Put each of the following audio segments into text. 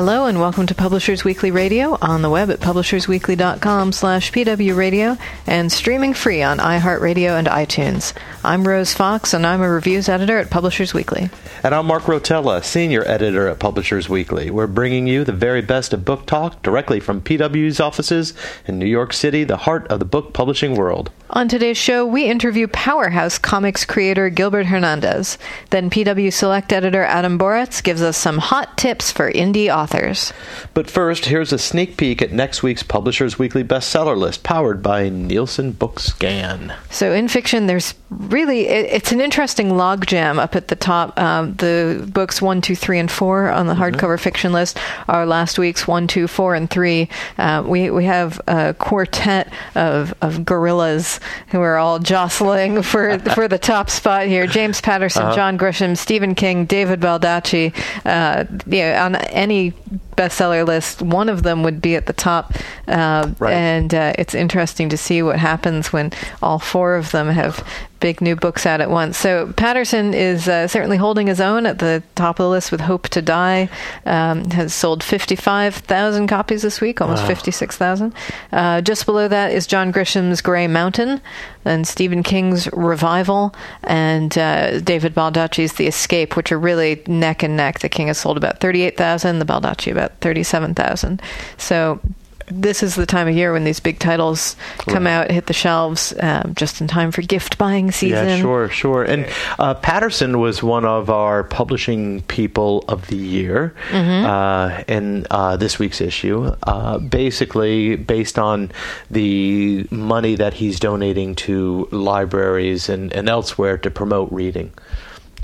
Hello and welcome to Publishers Weekly Radio on the web at publishersweekly.com slash pwradio and streaming free on iHeartRadio and iTunes. I'm Rose Fox and I'm a reviews editor at Publishers Weekly. And I'm Mark Rotella, senior editor at Publishers Weekly. We're bringing you the very best of book talk directly from PW's offices in New York City, the heart of the book publishing world. On today's show, we interview Powerhouse Comics creator Gilbert Hernandez. Then PW Select editor Adam Boretz gives us some hot tips for indie authors. But first, here's a sneak peek at next week's Publishers Weekly bestseller list, powered by Nielsen Bookscan. So, in fiction, there's really it's an interesting logjam up at the top. Um, the books one, two, three, and four on the mm-hmm. hardcover fiction list are last week's one, two, four, and three. Uh, we we have a quartet of of gorillas who are all jostling for for the top spot here. James Patterson, uh-huh. John Grisham, Stephen King, David Baldacci. Uh, yeah, on any bestseller list, one of them would be at the top. Uh, right. And uh, it's interesting to see what happens when all four of them have big new books out at once. So Patterson is uh, certainly holding his own at the top of the list with Hope to Die. Um, has sold 55,000 copies this week, almost wow. 56,000. Uh, just below that is John Grisham's Grey Mountain, and Stephen King's Revival, and uh, David Baldacci's The Escape, which are really neck and neck. The King has sold about 38,000, the Baldacci about 37,000. So this is the time of year when these big titles come right. out, hit the shelves, um, just in time for gift buying season. Yeah, sure, sure. And uh, Patterson was one of our publishing people of the year mm-hmm. uh, in uh, this week's issue, uh, basically based on the money that he's donating to libraries and, and elsewhere to promote reading.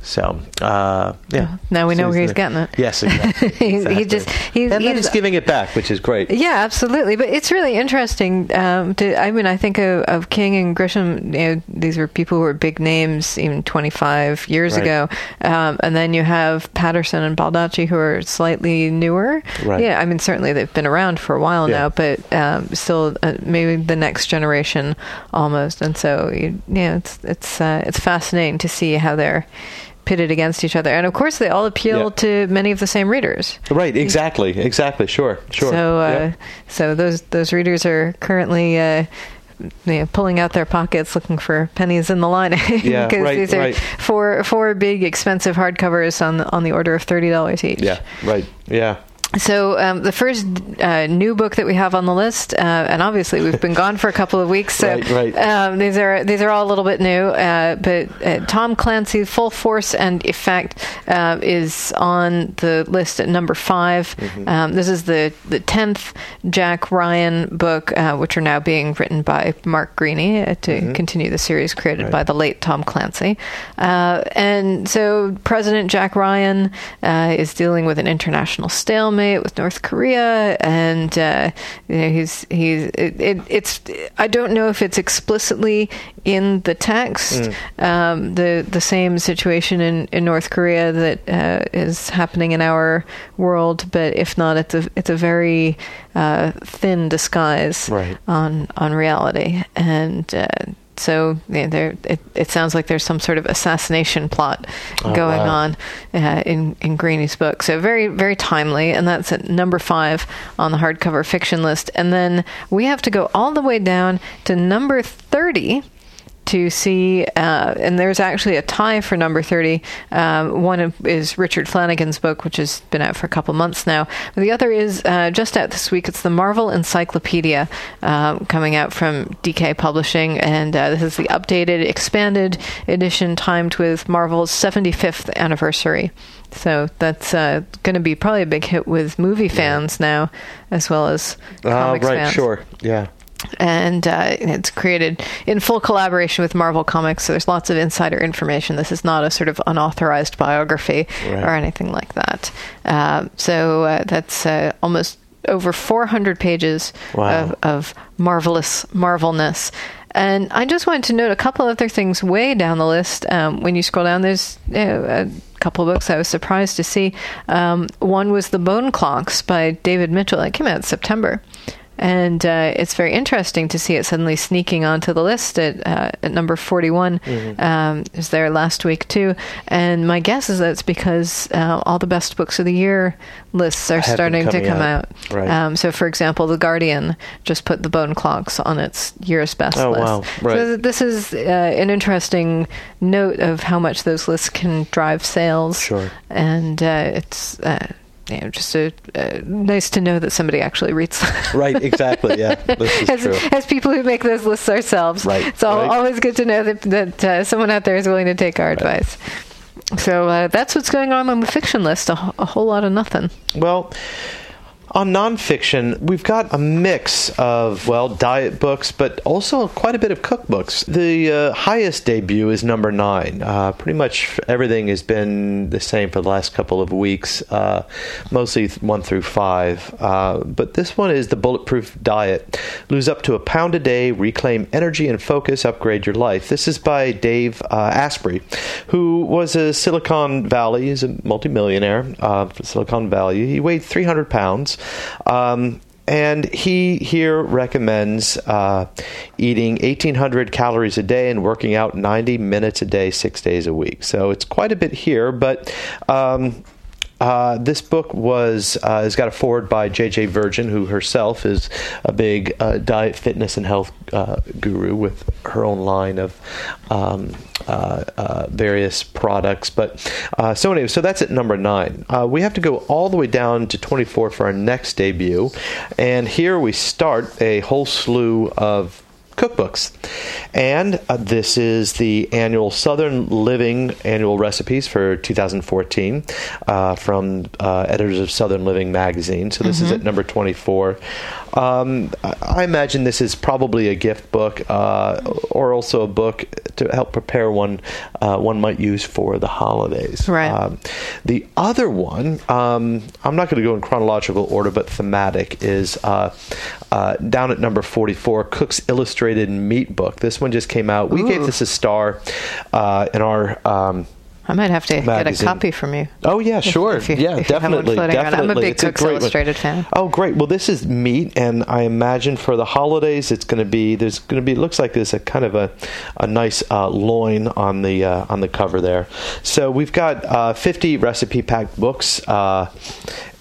So uh, yeah. Now we know where he's getting it. Yes, exactly. exactly. he just he's, and he's, he's giving it back, which is great. Yeah, absolutely. But it's really interesting. Um, to I mean, I think of, of, King and Grisham. You know, these were people who were big names even 25 years right. ago, um, and then you have Patterson and Baldacci who are slightly newer. Right. Yeah, I mean, certainly they've been around for a while yeah. now, but um, still uh, maybe the next generation almost. And so you, yeah, it's it's uh, it's fascinating to see how they're pitted against each other. And of course, they all appeal yeah. to many of the same readers. Right. Exactly. Exactly. Sure. Sure. So, uh, yeah. so those those readers are currently. Uh, you know, pulling out their pockets looking for pennies in the lining yeah, because right, these are right. four four big expensive hardcovers on on the order of thirty dollars each. Yeah, right. Yeah, so um, the first uh, new book that we have on the list, uh, and obviously we've been gone for a couple of weeks, so right, right. Um, these are these are all a little bit new. Uh, but uh, Tom Clancy's Full Force and Effect uh, is on the list at number 5 mm-hmm. um, this is the the tenth Jack Ryan book, uh, which are now being written by Mark Greaney to mm-hmm. continue the series created right. by the late Tom Clancy. and so President Jack Ryan is dealing with an international stalemate with North Korea, and uh, you know, he's he's it, it, it's I don't know if it's explicitly in the text mm. um, the the same situation in, in North Korea that uh, is happening in our world, but if not, it's a it's a very uh, thin disguise right. on on reality, and uh, so yeah, there, it, it sounds like there's some sort of assassination plot oh, going wow. on uh, in in Greaney's book. So very very timely, and that's at number five on the hardcover fiction list. And then we have to go all the way down to number thirty to see, uh, and there's actually a tie for number 30. Um, one is Richard Flanagan's book, which has been out for a couple months now. The other is uh, just out this week. It's the Marvel Encyclopedia uh, coming out from DK Publishing, and uh, this is the updated, expanded edition timed with Marvel's 75th anniversary. So that's uh, going to be probably a big hit with movie fans yeah. now, as well as uh, comics right, fans. sure, yeah and uh, it's created in full collaboration with Marvel Comics. So there's lots of insider information. This is not a sort of unauthorized biography right. or anything like that. Uh, so uh, that's uh, almost over 400 pages Wow. of, of marvelous marvelness. And I just wanted to note a couple other things way down the list. Um, when you scroll down, there's uh, a couple of books I was surprised to see. Um, one was The Bone Clocks by David Mitchell. It came out in September. And uh, it's very interesting to see it suddenly sneaking onto the list at, uh, at number 41. Um, it was there last week, too. And my guess is that it's because uh, all the best books of the year lists are starting to come out. out. Right. Um, so, for example, The Guardian just put the Bone Clocks on its year's best Oh, list. wow. Right. So, this is uh, an interesting note of how much those lists can drive sales. Sure. And uh, it's. You know, just a, uh, nice to know that somebody actually reads. Right, exactly. Yeah, this is as, true. as people who make those lists ourselves. Right, It's al- right. always good to know that, that uh, someone out there is willing to take our advice. So uh, that's what's going on on the fiction list. A, a whole lot of nothing. Well, on nonfiction, we've got a mix of, well, diet books, but also quite a bit of cookbooks. The uh, highest debut is number nine. Uh, pretty much everything has been the same for the last couple of weeks, uh, mostly one through five. Uh, but this one is The Bulletproof Diet. Lose up to a pound a day, reclaim energy and focus, upgrade your life. This is by Dave uh, Asprey, who was a Silicon Valley, he's a multimillionaire uh, from Silicon Valley. He weighed 300 pounds. Um, and he here recommends uh, eating 1,800 calories a day and working out 90 minutes a day, six days a week. So it's quite a bit here, but. Um, uh, this book was uh, has got a foreword by J.J. Virgin, who herself is a big uh, diet, fitness, and health uh, guru with her own line of um, uh, various products. But so anyway, so that's at number nine. We have to go all the way down to 24 for our next debut, and here we start a whole slew of cookbooks. And uh, this is the annual Southern Living annual recipes for 2014 uh, from uh, editors of Southern Living magazine. So this is at number 24. Um, I imagine this is probably a gift book uh, or also a book to help prepare one uh, one might use for the holidays. Right. Um, the other one, um, I'm not going to go in chronological order, but thematic, is uh, down at number 44, Cook's Illustrated Meat Book. This one just came out. We gave this a star uh, in our. Um, I might have to get a copy from you. Oh yeah, sure. if you- yeah, if you have one definitely. I'm a big It's a Cook's one. Illustrated fan. Oh, great. Well, this is meat, and I imagine for the holidays, it's going to be there's going to be it looks like there's a kind of a a nice uh, loin on the uh, on the cover there. So we've got uh, 50 recipe packed books. Uh,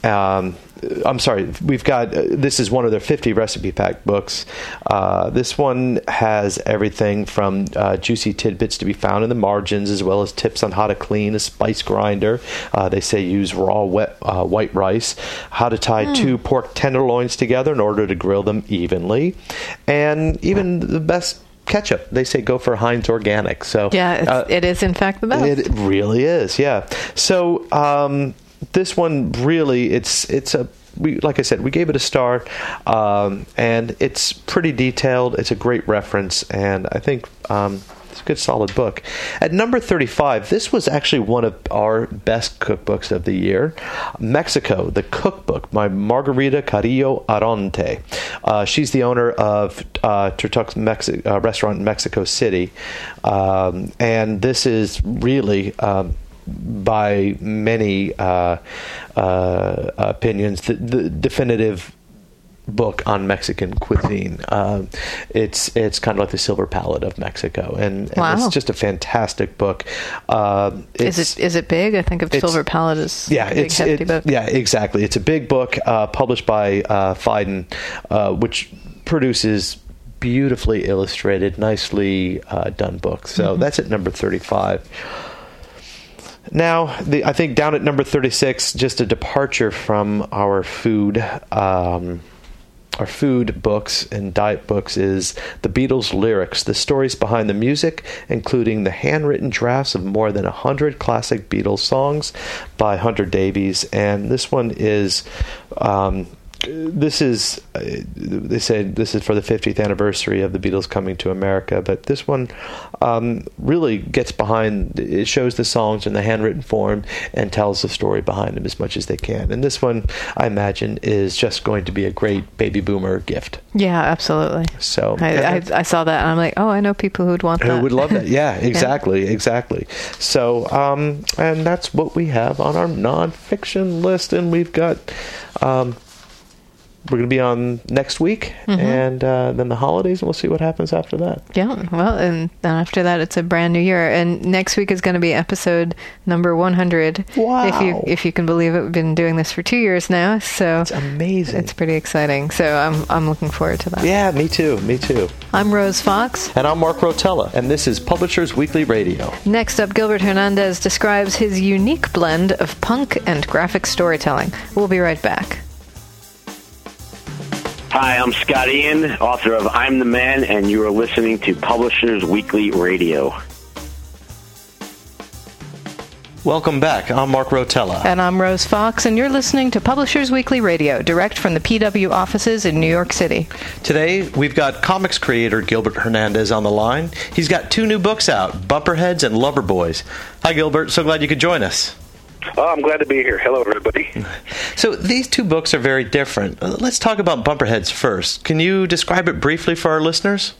um, I'm sorry, we've got uh, this is one of their 50 recipe pack books. Uh, this one has everything from uh, juicy tidbits to be found in the margins, as well as tips on how to clean a spice grinder. Uh, they say use raw wet uh, white rice, how to tie two pork tenderloins together in order to grill them evenly, and even the best ketchup. They say go for Heinz Organic. So Yeah, it's, uh, it is in fact the best. it really is, yeah. So um, this one really, it's it's a we like I said, we gave it a star, um, and it's pretty detailed. It's a great reference, and I think. Um, it's a good solid book. At number 35, this was actually one of our best cookbooks of the year. Mexico, the cookbook by Margarita Carrillo Arronte. Uh, she's the owner of uh, Mexi- uh, restaurant in Mexico City. Um, and this is really. Um, by many uh, uh, opinions, the, the definitive book on Mexican cuisine. Uh, it's it's kind of like the Silver Palate of Mexico, and, and Wow. it's just a fantastic book. Uh, Is it's- it big? I think of Silver Palate as yeah, a big it's hefty it- book. yeah, exactly. It's a big book uh, published by uh, Phaidon, uh, which produces beautifully illustrated, nicely uh, done books. So Mm-hmm. that's at number thirty-five. Now, the, I think down at number 36, just a departure from our food, um, our food books and diet books is the Beatles lyrics, the stories behind the music, including the handwritten drafts of more than 100 classic Beatles songs by Hunter Davies. And this one is. Um, this is uh, they said this is for the 50th anniversary of the Beatles coming to America, but this one um, really gets behind. It shows the songs in the handwritten form and tells the story behind them as much as they can. And this one, I imagine, is just going to be a great baby boomer gift. Yeah, absolutely. So I, I, I saw that and I'm like, oh, I know people who'd want who that. would love that. Yeah, exactly, exactly. So, um, and that's what we have on our nonfiction list, and we've got. Um, we're going to be on next week, Mm-hmm. and uh, then the holidays, and we'll see what happens after that. Yeah, well, and then after that, it's a brand new year, and next week is going to be episode number 100. If you Wow. if you can believe it, we've been doing this for two years now, so It's amazing. it's pretty exciting. So I'm I'm looking forward to that. yeah, me too. Me too. I'm Rose Fox. And I'm Mark Rotella, and this is Publishers Weekly Radio. Next up, Gilbert Hernandez describes his unique blend of punk and graphic storytelling. We'll be right back. Hi, I'm Scott Ian, author of I'm the Man, and you are listening to Publishers Weekly Radio. Welcome back. I'm Mark Rotella. And I'm Rose Fox, and you're listening to Publishers Weekly Radio, direct from the PW offices in New York City. Today, we've got comics creator Gilbert Hernandez on the line. He's got two new books out Bumperheads and Lover Boys. Hi, Gilbert. So glad you could join us. Oh, I'm glad to be here. Hello, everybody. So, these two books are very different. Uh, Let's talk about Bumperheads first. Can you describe it briefly for our listeners?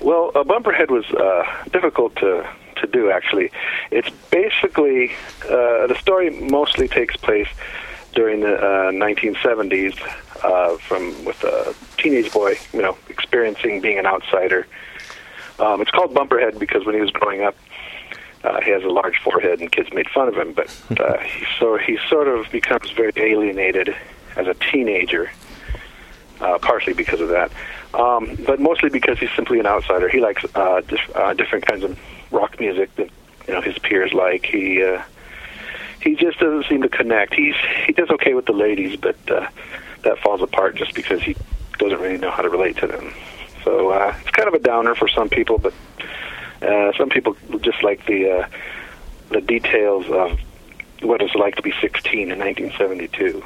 Well, uh, Bumperhead was uh, difficult to to do. Actually, it's basically uh, the story mostly takes place during the uh, 1970s, uh, from with a teenage boy, you know, experiencing being an outsider. Um, it's called Bumperhead because when he was growing up, uh, he has a large forehead and kids made fun of him. But uh, he so he sort of becomes very alienated as a teenager, uh, partially because of that, um, but mostly because he's simply an outsider. He likes uh, dif- uh, different kinds of rock music that you know his peers like. He uh, he just doesn't seem to connect. He's he does okay with the ladies, but uh, that falls apart just because he doesn't really know how to relate to them. So uh, it's kind of a downer for some people, but uh, some people just like the uh, the details of what it's like to be 16 in 1972.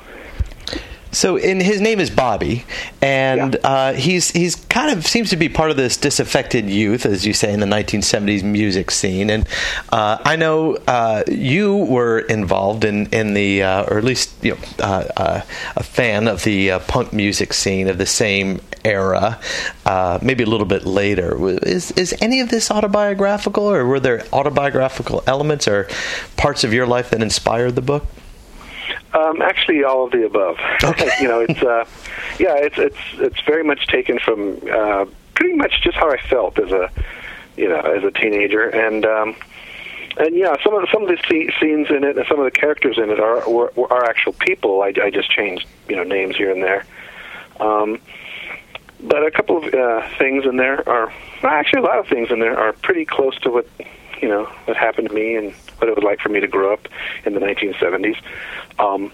So, in his name is Bobby, and Yeah. uh, he's he's kind of seems to be part of this disaffected youth, as you say, in the 1970s music scene. And uh, I know uh, you were involved in in the, uh, or at least you know, uh, uh, a fan of the uh, punk music scene of the same era, uh, maybe a little bit later. Is is any of this autobiographical, or were there autobiographical elements or parts of your life that inspired the book? Um, actually, all of the above. Okay. you know, it's uh, yeah, it's it's it's very much taken from uh, pretty much just how I felt as a you know as a teenager, and um, and yeah, some of the, some of the sce- scenes in it and some of the characters in it are were, are actual people. I, I just changed you know names here and there. Um, but a couple of uh, things in there are well, actually a lot of things in there are pretty close to what you know what happened to me and what it was like for me to grow up in the 1970s. Um,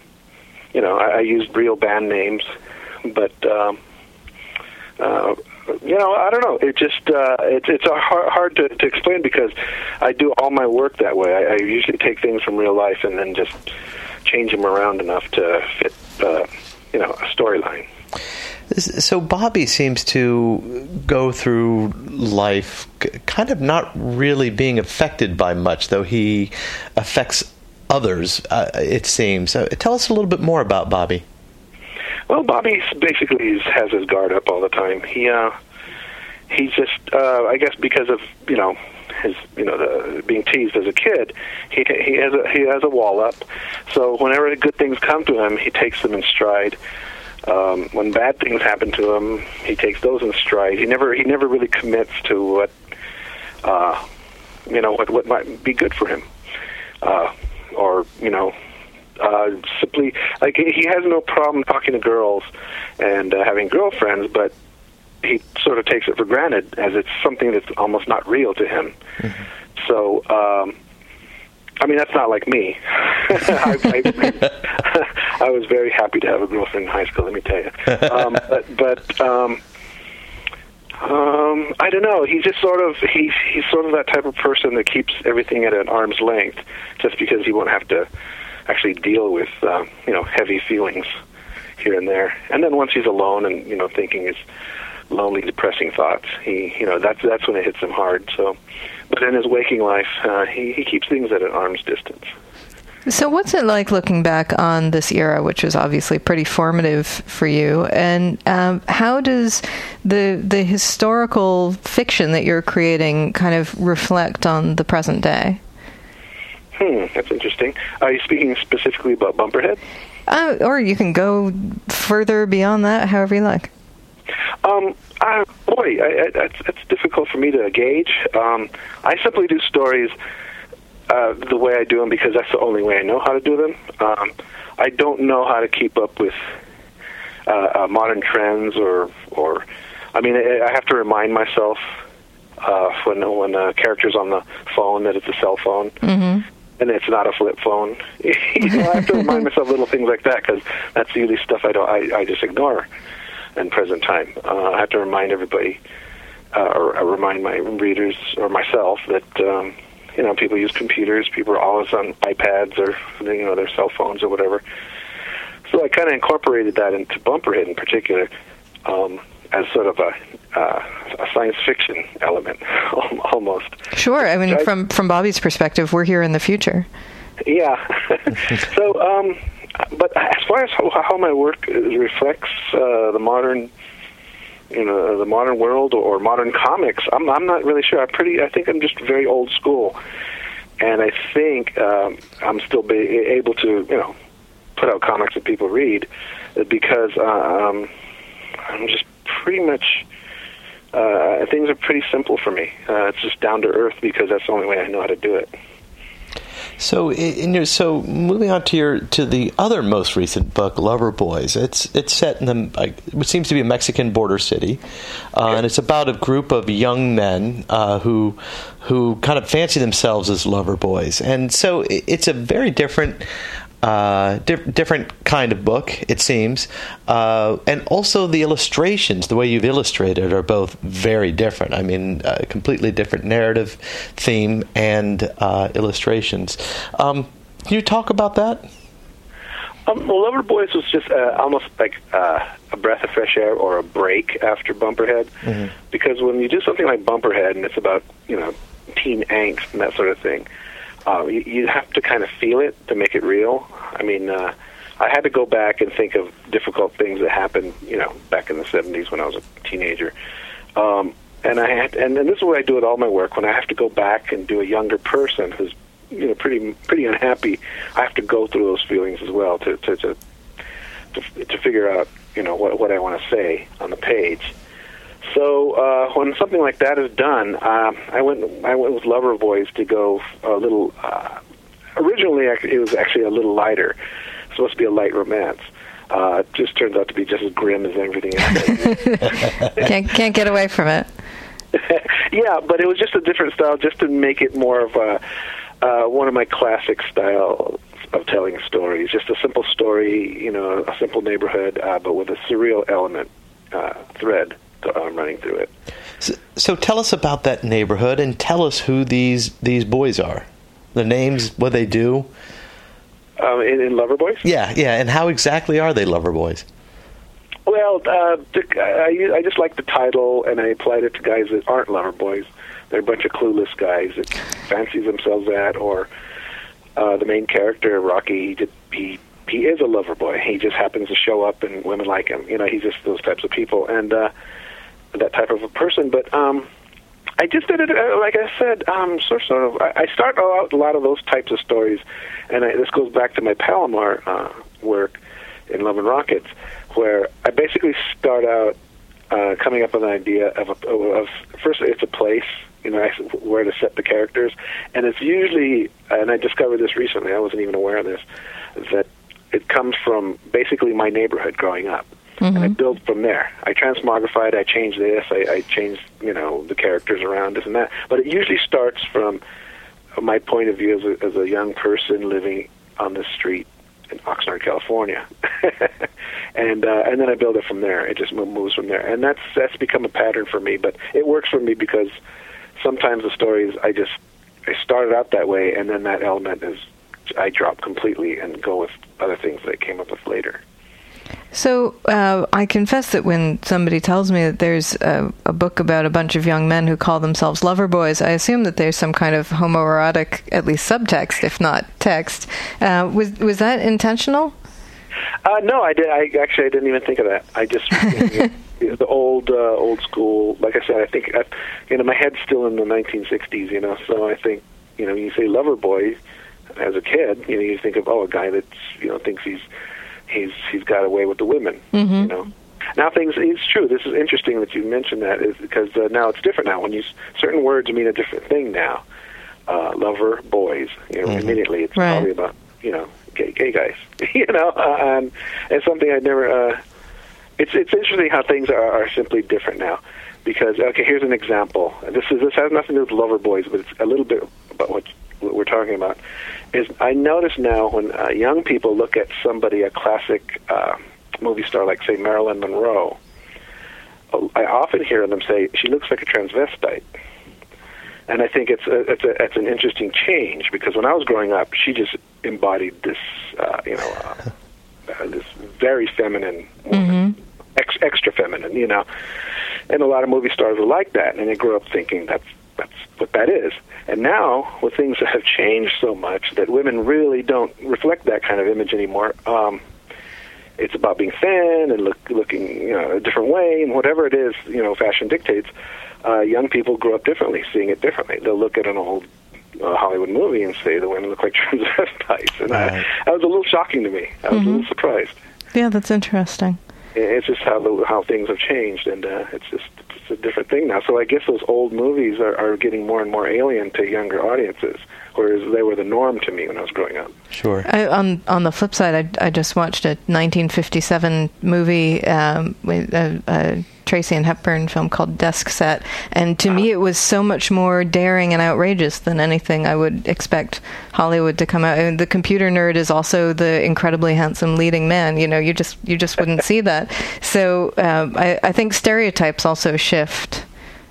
you know, I, I used real band names, but um, uh, you know, I don't know. It just uh, it's it's hard, hard to, to explain because I do all my work that way. I, I usually take things from real life and then just change them around enough to fit, uh, you know, a storyline. So Bobby seems to go through life kind of not really being affected by much, though he affects others. Uh, it seems. So tell us a little bit more about Bobby. Well, Bobby basically has his guard up all the time. He uh, he's just uh, I guess because of you know his you know the, being teased as a kid, he he has a he has a wall up. So whenever good things come to him, he takes them in stride. Um, when bad things happen to him, he takes those in stride. He never he never really commits to what uh, you know what what might be good for him, uh, or you know uh, simply like he has no problem talking to girls and uh, having girlfriends, but he sort of takes it for granted as it's something that's almost not real to him. So, um, I mean, that's not like me. I, I, I was very happy to have a girlfriend in high school. Let me tell you. Um, but but um, um, I don't know. He's just sort of he's he's sort of that type of person that keeps everything at an arm's length, just because he won't have to actually deal with uh, you know heavy feelings. here and there. And then once he's alone and you know thinking his lonely, depressing thoughts, he you know that's that's when it hits him hard. So, but in his waking life, uh, he he keeps things at an arm's distance. So, what's it like looking back on this era, which was obviously pretty formative for you? And um, how does the the historical fiction that you're creating kind of reflect on the present day? Hmm, that's interesting. Are you speaking specifically about Bumperhead? Uh, or you can go further beyond that, however you like. Um, uh, boy, I, I, that's, that's difficult for me to gauge. Um, I simply do stories uh, the way I do them because that's the only way I know how to do them. Um, I don't know how to keep up with uh, uh, modern trends or, or, I mean, I, I have to remind myself uh, when when a character's on the phone that it's a cell phone. Mm-hmm and it's not a flip phone. you know, I have to remind myself little things like that because that's usually stuff I don't. I, I just ignore in present time. Uh, I have to remind everybody, uh, or uh, remind my readers or myself that um, you know people use computers. People are always on iPads or you know their cell phones or whatever. So I kind of incorporated that into Bumperhead in particular. Um, as sort of a, uh, a science fiction element, almost. Sure. I mean, I, from from Bobby's perspective, we're here in the future. Yeah. so, um, but as far as how, how my work reflects uh, the modern, you know, the modern world or modern comics, I'm I'm not really sure. I'm pretty. I think I'm just very old school, and I think um, I'm still be able to, you know, put out comics that people read because uh, um, I'm just pretty much uh, things are pretty simple for me. Uh, it's just down to earth because that's the only way I know how to do it. So, in your, so moving on to your to the other most recent book, Lover Boys. It's it's set in the like, what seems to be a Mexican border city, uh, and it's about a group of young men uh, who who kind of fancy themselves as lover boys, and so it's a very different uh, di- different kind of book, it seems. Uh, and also the illustrations, the way you've illustrated, are both very different. I mean, a completely different narrative, theme, and uh, illustrations. Um, can you talk about that? Um, well, Lover Boys was just uh, almost like uh, a breath of fresh air or a break after Bumperhead, mm-hmm. because when you do something like Bumperhead and it's about you know teen angst and that sort of thing, uh, you, you have to kind of feel it to make it real. I mean, uh, I had to go back and think of difficult things that happened, you know, back in the '70s when I was a teenager. Um, and I had, and, and this is what I do with all my work. When I have to go back and do a younger person who's, you know, pretty pretty unhappy, I have to go through those feelings as well to to to to, to figure out, you know, what what I want to say on the page. So uh, when something like that is done, uh, I went I went with Lover Boys to go a little. Uh, originally, it was actually a little lighter. It's supposed to be a light romance. Uh, it just turns out to be just as grim as everything else. can't can't get away from it. yeah, but it was just a different style, just to make it more of a uh, one of my classic styles of telling stories. Just a simple story, you know, a simple neighborhood, uh, but with a surreal element uh, thread uh, running through it. So, so, tell us about that neighborhood and tell us who these these boys are, the names, what they do. Um, in, in Lover Boys? Yeah, yeah. And how exactly are they Lover Boys? Well, uh, I, I just like the title, and I applied it to guys that aren't Lover Boys. They're a bunch of clueless guys that fancy themselves that, or uh, the main character, Rocky, he, did, he he is a lover boy. He just happens to show up, and women like him. You know, he's just those types of people. And uh, that type of a person. But um, I just did it, uh, like I said, um, sort, sort of. I, I start out a lot of those types of stories, and I, this goes back to my Palomar uh, work in Love and Rockets, where I basically start out uh, coming up with an idea of, a, of first it's a place, you know, where to set the characters, and it's usually, and I discovered this recently. I wasn't even aware of this, that it comes from basically my neighborhood growing up mm-hmm. and I build from there. I transmogrified, I change this, I, I change you know the characters around this and that. But it usually starts from my point of view as a, as a young person living on the street in Oxnard, California, and uh, and then I build it from there. It just moves from there, and that's that's become a pattern for me. But it works for me because sometimes the stories I just I started out that way, and then that element is I drop completely and go with other things that I came up with later. So uh, I confess that when somebody tells me that there's a, a, book about a bunch of young men who call themselves lover boys, I assume that there's some kind of homoerotic, at least subtext, if not text. Uh, was was that intentional? Uh, no, I did. I actually I didn't even think of that. I just the old uh, old school. Like I said, I think I, you know my head's still in the 1960s. You know, so I think you know you say lover boy as a kid, you know you think of oh a guy that's you know thinks he's he's he's got away with the women. Mm-hmm. You know. Now things it's true. This is interesting that you mentioned that is because uh, now it's different now. When you certain words mean a different thing now. Uh, lover boys, you know, mm-hmm. immediately it's right. probably about you know gay gay guys. you know, uh, and it's something I'd never. Uh, it's it's interesting how things are, are simply different now. Because okay, here's an example. This is this has nothing to do with lover boys, but it's a little bit about what, what we're talking about. Is I notice now when uh, young people look at somebody, a classic uh, movie star like say Marilyn Monroe, I often hear them say she looks like a transvestite and I think it's a, it's a, it's an interesting change because when I was growing up, she just embodied this, uh, you know, uh, uh, this very feminine woman, mm-hmm. ex- extra feminine, you know, and a lot of movie stars were like that, and they grew up thinking that's that's what that is. And now, with things that have changed so much, that women really don't reflect that kind of image anymore. Um, it's about being thin and look, looking, you know, a different way, and whatever it is, you know, fashion dictates uh, young people grow up differently, seeing it differently. They'll look at an old uh, Hollywood movie and say the women look like transvestites, and right. I, that was a little shocking to me. I was mm-hmm. a little surprised. Yeah, that's interesting. It's just how the, how things have changed, and uh, it's just it's a different thing now. So I guess those old movies are, are getting more and more alien to younger audiences, whereas they were the norm to me when I was growing up. Sure. I, on on the flip side, I, I just watched a 1957 movie um, with a, a Tracy and Hepburn film called Desk Set, and to me it was so much more daring and outrageous than anything I would expect Hollywood to come out. And the computer nerd is also the incredibly handsome leading man. You know, you just you just wouldn't see that. So um, I, I think stereotypes also shift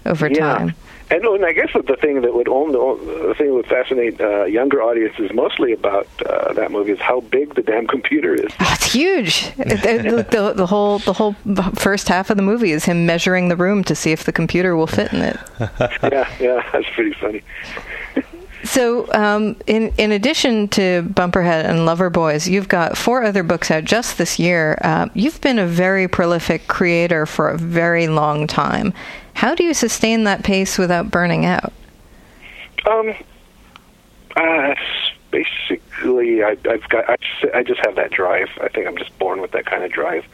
over yeah. time. And, and I guess the thing that would own the, the thing that would fascinate uh, younger audiences mostly about uh, that movie is how big the damn computer is. Oh, it's huge. the, the, the, whole the whole first half of the movie is him measuring the room to see if the computer will fit in it. yeah, yeah, that's pretty funny. So, um, in in addition to Bumperhead and Lover Boys, you've got four other books out just this year. Uh, you've been a very prolific creator for a very long time. How do you sustain that pace without burning out? Um, uh, basically, I, I've got. I just, I just have that drive. I think I'm just born with that kind of drive.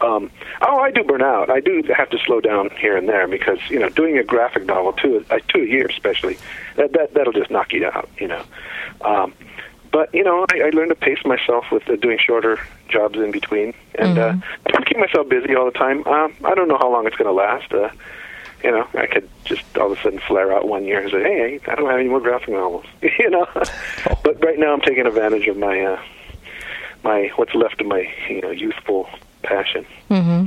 Um, oh, I do burn out. I do have to slow down here and there because you know doing a graphic novel two uh, two a year especially that that that'll just knock you out. You know. Um, but you know, I, I learned to pace myself with uh, doing shorter jobs in between, and mm-hmm. uh, keep myself busy all the time. Um, I don't know how long it's going to last. Uh, you know, I could just all of a sudden flare out one year and say, "Hey, I don't have any more graphic novels," you know. but right now, I'm taking advantage of my uh, my what's left of my you know youthful passion. Mm-hmm.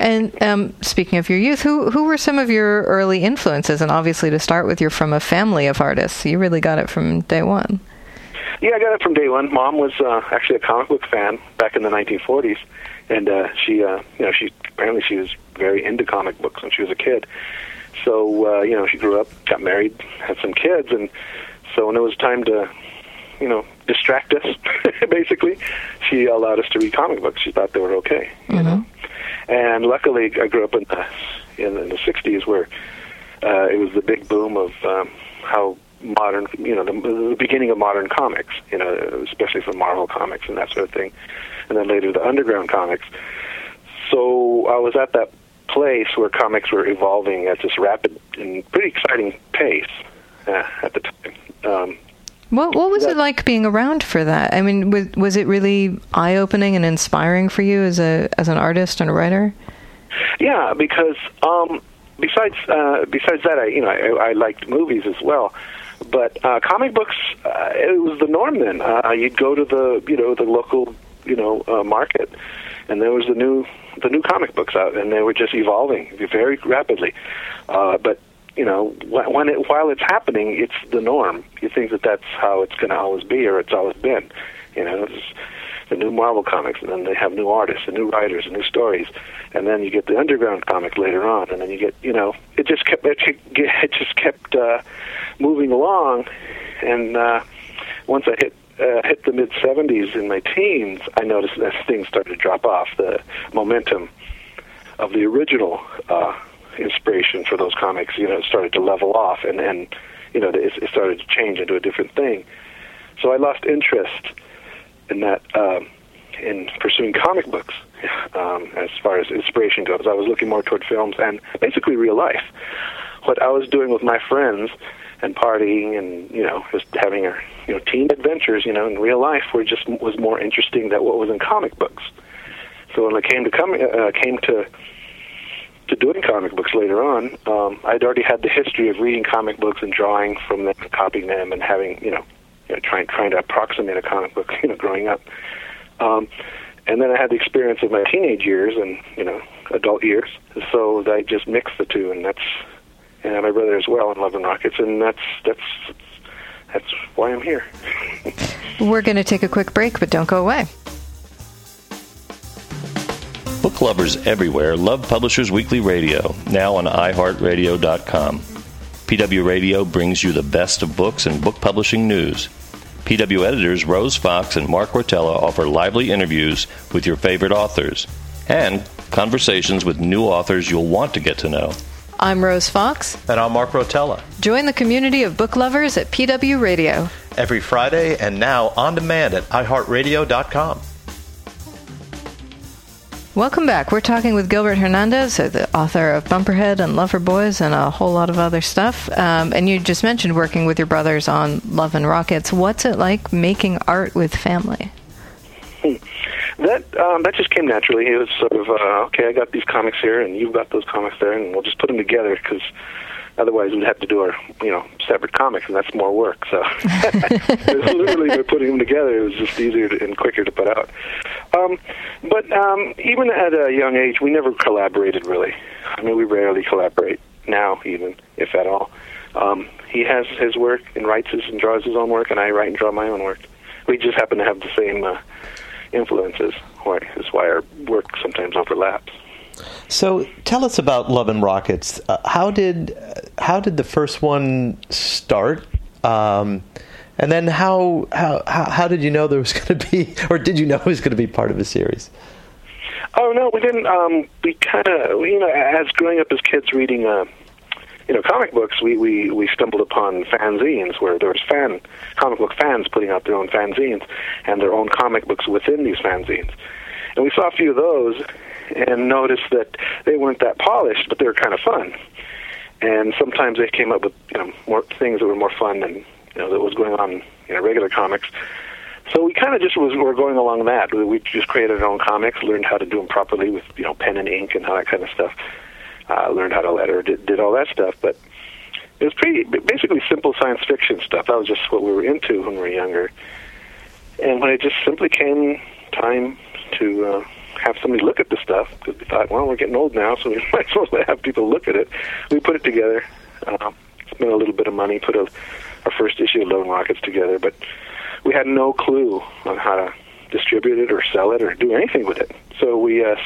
And um, speaking of your youth, who who were some of your early influences? And obviously, to start with, you're from a family of artists. So you really got it from day one. Yeah, I got it from day one. Mom was uh, actually a comic book fan back in the 1940s, and uh, she, uh, you know, she apparently she was very into comic books when she was a kid. So uh, you know, she grew up, got married, had some kids, and so when it was time to, you know, distract us, basically, she allowed us to read comic books. She thought they were okay, you mm-hmm. know. And luckily, I grew up in the in, in the '60s where uh, it was the big boom of um, how modern, you know, the, the beginning of modern comics, you know, especially from Marvel comics and that sort of thing, and then later the underground comics. So I was at that place where comics were evolving at this rapid and pretty exciting pace uh, at the time. Um, what what was that, it like being around for that? I mean, was was it really eye opening and inspiring for you as a as an artist and a writer? Yeah, because um, besides uh, besides that, I you know I, I liked movies as well, but uh, comic books uh, it was the norm then. Uh, you'd go to the you know the local you know uh, market, and there was the new the new comic books out, and they were just evolving very rapidly. Uh, but you know, when it, while it's happening, it's the norm. You think that that's how it's going to always be, or it's always been. You know, it's, the new Marvel comics, and then they have new artists, and new writers, and new stories, and then you get the underground comic later on, and then you get you know it just kept it, just kept uh, moving along, and uh, once I hit uh, hit the mid 70s in my teens, I noticed that things started to drop off. The momentum of the original uh, inspiration for those comics, you know, started to level off, and and you know, it, it started to change into a different thing. So I lost interest in that, um, in pursuing comic books um, as far as inspiration goes. I was looking more toward films and basically real life. What I was doing with my friends and partying and you know just having our you know teen adventures you know in real life were just was more interesting than what was in comic books. So when I came to come uh, came to to doing comic books later on, um, I'd already had the history of reading comic books and drawing from them, copying them, and having you know, you know trying trying to approximate a comic book, you know, growing up. Um, and then I had the experience of my teenage years and you know adult years, so I just mixed the two, and that's and my brother as well in Love and Rockets, and that's that's that's why I'm here. We're going to take a quick break, but don't go away. Book lovers everywhere love Publishers Weekly Radio, now on iHeartRadio.com. PW Radio brings you the best of books and book publishing news. PW editors Rose Fox and Mark Rotella offer lively interviews with your favorite authors and conversations with new authors you'll want to get to know. I'm Rose Fox. And I'm Mark Rotella. Join the community of book lovers at PW Radio. Every Friday and now on demand at iHeartRadio.com. Welcome back. We're talking with Gilbert Hernandez, the author of Bumperhead and Lover Boys and a whole lot of other stuff. Um, and you just mentioned working with your brothers on Love and Rockets. What's it like making art with family? That um, that just came naturally. It was sort of uh, okay. I got these comics here, and you've got those comics there, and we'll just put them together because otherwise we'd have to do our you know separate comics, and that's more work. So literally by putting them together, it was just easier to, and quicker to put out. Um, but um, even at a young age, we never collaborated really. I mean, we rarely collaborate now, even if at all. Um, he has his work and writes his and draws his own work, and I write and draw my own work. We just happen to have the same uh, influences, why is why our work sometimes overlaps. So tell us about Love and Rockets. Uh, how did how did the first one start? Um, and then how, how how did you know there was going to be, or did you know it was going to be part of a series? Oh no, we didn't. Um, we kind of, you know, as growing up as kids reading, uh, you know, comic books, we, we we stumbled upon fanzines where there was fan comic book fans putting out their own fanzines and their own comic books within these fanzines, and we saw a few of those and noticed that they weren't that polished, but they were kind of fun. And sometimes they came up with you know more things that were more fun than you know that was going on in know, regular comics. So we kind of just was were going along that. We just created our own comics, learned how to do them properly with you know pen and ink and all that kind of stuff. Uh, learned how to letter, did, did all that stuff. But it was pretty basically simple science fiction stuff. That was just what we were into when we were younger. And when it just simply came time to uh, have somebody look at the stuff because we thought, well, we're getting old now, so we might as well have people look at it. We put it together, uh, spent a little bit of money, put a, our first issue of Lone Rockets together, but we had no clue on how to distribute it or sell it or do anything with it. So we, uh,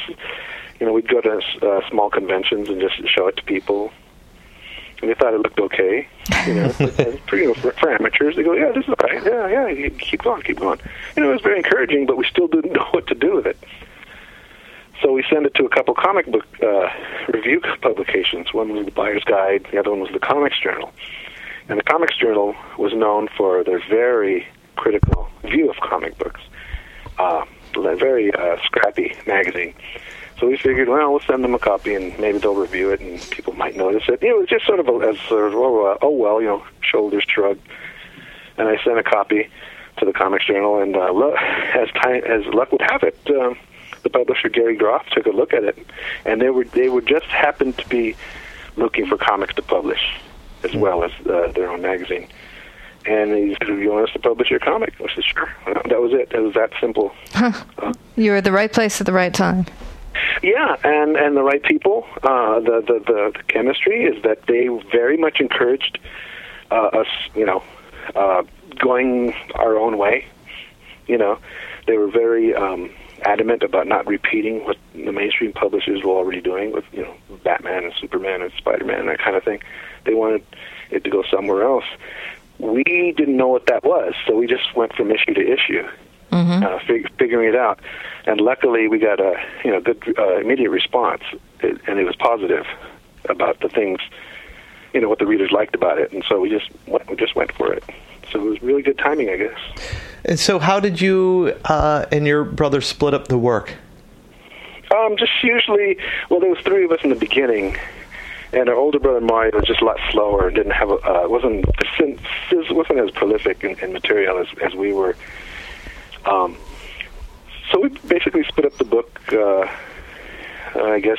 you know, we'd go to uh, small conventions and just show it to people. And they thought it looked okay, you know, for, you know, for, for amateurs. They go, yeah, this is all right. Yeah, yeah, keep going, keep going. You know, it was very encouraging, but we still didn't know what to do with it. So we sent it to a couple comic book uh, review publications. One was the Buyer's Guide, the other one was the Comics Journal. And the Comics Journal was known for their very critical view of comic books, uh, a very uh, scrappy magazine. So we figured, well, we'll send them a copy and maybe they'll review it and people might notice it. You know, it was just sort of a, as sort of, oh, uh, oh well, you know, shoulders shrugged. And I sent a copy to the Comics Journal, and uh, lo- as time as luck would have it, uh, the publisher Gary Groth took a look at it, and they were they would just happen to be looking for comics to publish, as well as uh, their own magazine. And he said, "You want us to publish your comic?" I said, "Sure." That was it. It was that simple. Huh. Uh, you were at the right place at the right time. Yeah, and and the right people. Uh, the, the the the chemistry is that they very much encouraged uh, us. You know, uh, going our own way. You know, they were very um, adamant about not repeating what the mainstream publishers were already doing with you know Batman and Superman and Spider Man and that kind of thing. They wanted it to go somewhere else. We didn't know what that was, so we just went from issue to issue, Mm-hmm. uh, fig- figuring it out. And luckily, we got a you know good uh, immediate response, it, and it was positive about the things you know what the readers liked about it, and so we just went, we just went for it. So it was really good timing, I guess. And so, how did you uh, and your brother split up the work? Um, just usually, well, there was three of us in the beginning, and our older brother Mario was just a lot slower and didn't have a uh, wasn't wasn't as prolific in, in material as, as we were. Um, so we basically split up the book. Uh, I guess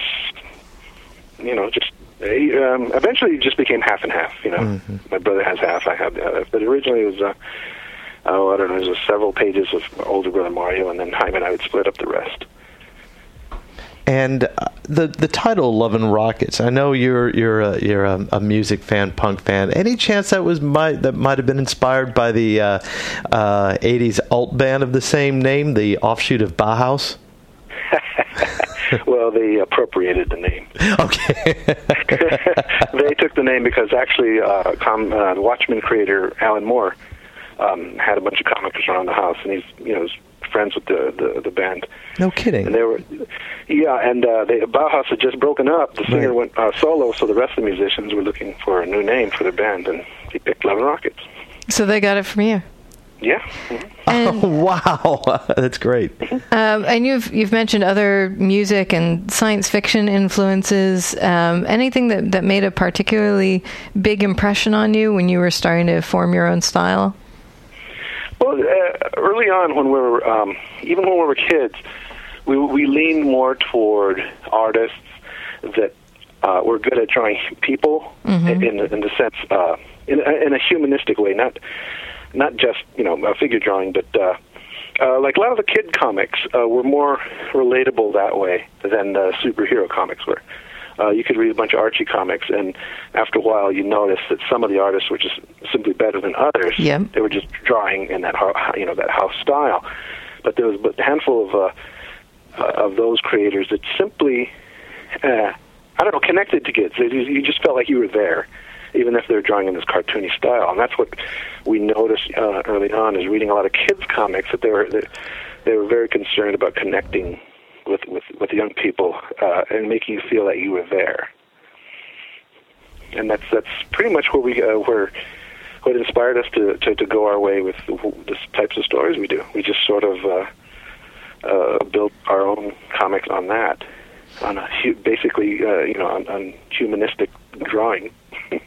you know, just um, eventually it just became half and half. You know, my brother has half, I have the other. But originally it was. Uh, Oh, I don't know. it was several pages of older brother Mario, and then Jaime and I would split up the rest. And uh, the the title "Love and Rockets." I know you're you're a, you're a, a music fan, punk fan. Any chance that was might that might have been inspired by the uh, uh, '80s alt band of the same name, the offshoot of Bauhaus? well, they appropriated the name. Okay. they took the name because actually, uh, com- uh, Watchmen creator Alan Moore um, had a bunch of comics around the house, and he's you know friends with the the, the band. no kidding. And they were, yeah, and uh, they Bauhaus had just broken up. The singer Right. went uh, solo, so the rest of the musicians were looking for a new name for their band, and he picked Love and Rockets. So they got it from you. Yeah. mhm. And, Oh, wow, that's great. um, and you've you've mentioned other music and science fiction influences. Um, anything that, that made a particularly big impression on you when you were starting to form your own style? Well, uh, early on, when we were um, even when we were kids, we we leaned more toward artists that uh, were good at drawing people in in the, in the sense uh, in a, in a humanistic way, not not just you know a figure drawing, but uh, uh, like a lot of the kid comics uh, were more relatable that way than uh, superhero comics were. Uh, you could read a bunch of Archie comics, and after a while, you notice that some of the artists were just simply better than others. Yep. They were just drawing in that you know that house style, but there was a handful of uh, uh, of those creators that simply, uh, I don't know, connected to kids. You just felt like you were there, even if they're drawing in this cartoony style. And that's what we noticed uh, early on, is reading a lot of kids comics that they were that they were very concerned about connecting with with with young people uh, and making you feel that you were there. And that's that's pretty much where we uh, where what inspired us to, to to go our way with the, types of stories we do. We just sort of uh, uh, built our own comics on that, on a basically uh, you know on, on humanistic drawing.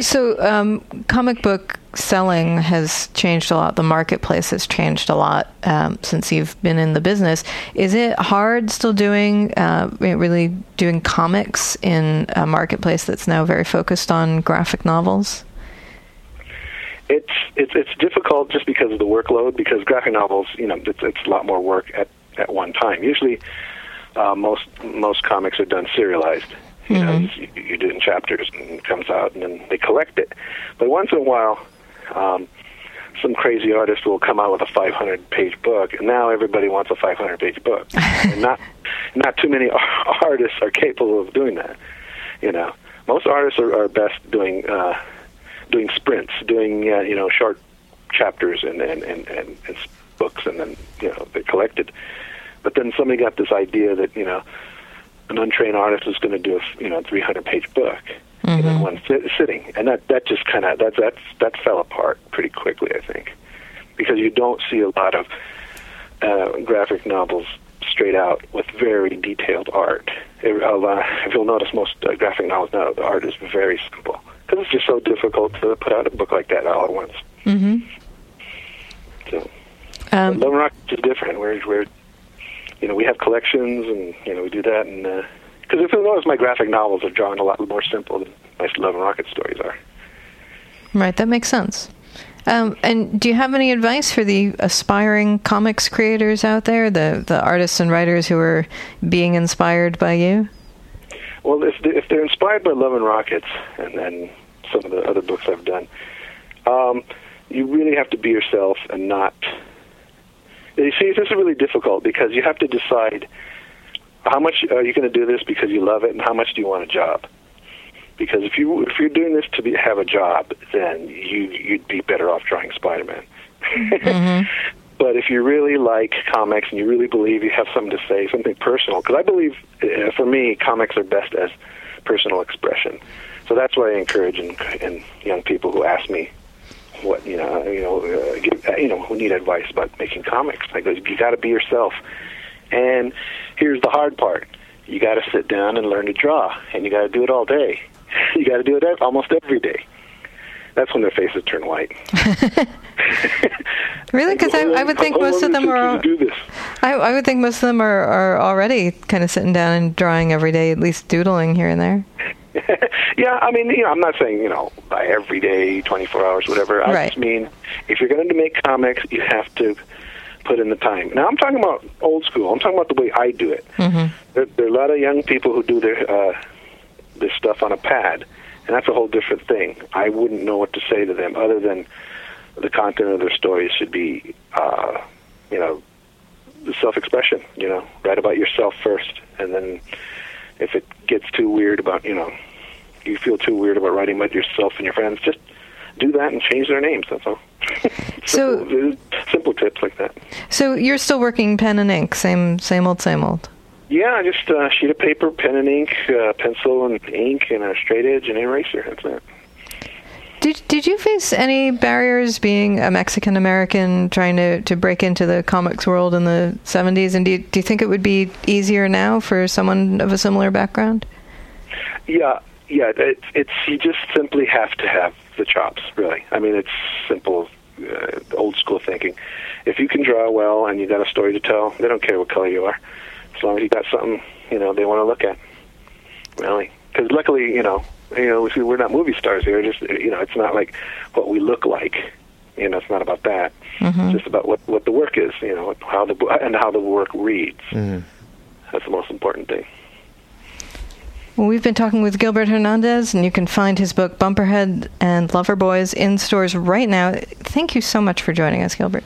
So, um, comic book selling has changed a lot. The marketplace has changed a lot um, since you've been in the business. Is it hard still doing, uh, really doing comics in a marketplace that's now very focused on graphic novels? It's it's it's difficult just because of the workload. Because graphic novels, you know, it's it's a lot more work at at one time. Usually, uh, most most comics are done serialized. You know, you, you do it in chapters and it comes out, and then they collect it. But once in a while, um, some crazy artist will come out with a 500 page book, and now everybody wants a 500 page book. and not not too many artists are capable of doing that. You know, most artists are, are best doing uh, doing sprints, doing uh, you know short chapters and and, and and and books, and then you know they're collected. But then somebody got this idea that you know an untrained artist is going to do a you know 300 page book you know, in one sit- sitting, and that that just kind of that that's that fell apart pretty quickly, I think, because you don't see a lot of uh, graphic novels straight out with very detailed art. It, uh, if you'll notice, most uh, graphic novels now the art is very simple because it's just so difficult to put out a book like that all at once. Mm-hmm. So, Um, Love and Rockets is different. We're, we're, you know, we have collections, and you know, we do that, and because if you notice, my graphic novels are drawn a lot more simple than my Love and Rocket stories are. Right, that makes sense. Um, and do you have any advice for the aspiring comics creators out there, the the artists and writers who are being inspired by you? Well, if they, if they're inspired by Love and Rockets, and then some of the other books I've done, um, you really have to be yourself and not. You see, this is really difficult because you have to decide how much are you going to do this because you love it, and how much do you want a job. Because if you if you're doing this to be, have a job, then you you'd be better off drawing Spider-Man. Mm-hmm. but if you really like comics and you really believe you have something to say, something personal, because I believe uh, for me, comics are best as personal expression. So that's what I encourage in, in young people who ask me what you know, you know, uh, give, uh, you know, who need advice about making comics. I go, you got to be yourself. And here's the hard part: you got to sit down and learn to draw, and you got to do it all day. you got to do it almost every day. That's when their faces turn white. really? Because I, I, would think most of them are. take you to do this? I, I would think most of them are, are already kind of sitting down and drawing every day, at least doodling here and there. yeah, I mean, you know, I'm not saying you know by every day, 24 hours, whatever. I Right. just mean if you're going to make comics, you have to put in the time. Now, I'm talking about old school. I'm talking about the way I do it. Mm-hmm. There, there are a lot of young people who do their uh, this stuff on a pad, and that's a whole different thing. I wouldn't know what to say to them other than the content of their stories should be, uh, you know, self-expression. You know, write about yourself first, and then if it gets too weird about, you know, you feel too weird about writing about yourself and your friends, just do that and change their names. That's all. So- simple, simple tips like that. So you're still working pen and ink, same same old, same old. Yeah, just a sheet of paper, pen and ink, uh, pencil and ink, and a straight edge and an eraser. That's it. Did Did you face any barriers being a Mexican American trying to, to break into the comics world in the 70s? And do you, do you think it would be easier now for someone of a similar background? Yeah, yeah. It's it's you just simply have to have the chops. Really, I mean, it's simple, uh, old school thinking. If you can draw well and you got a story to tell, they don't care what color you are, as long as you got something you know they want to look at. Really, because luckily, you know, you know, we- we're not movie stars here. Just you know, it's not like what we look like. You know, it's not about that. Mm-hmm. It's just about what what the work is. You know, how the and how the work reads. Mm-hmm. That's the most important thing. Well, we've been talking with Gilbert Hernandez, and you can find his book Bumperhead and Loverboys in stores right now. Thank you so much for joining us, Gilbert.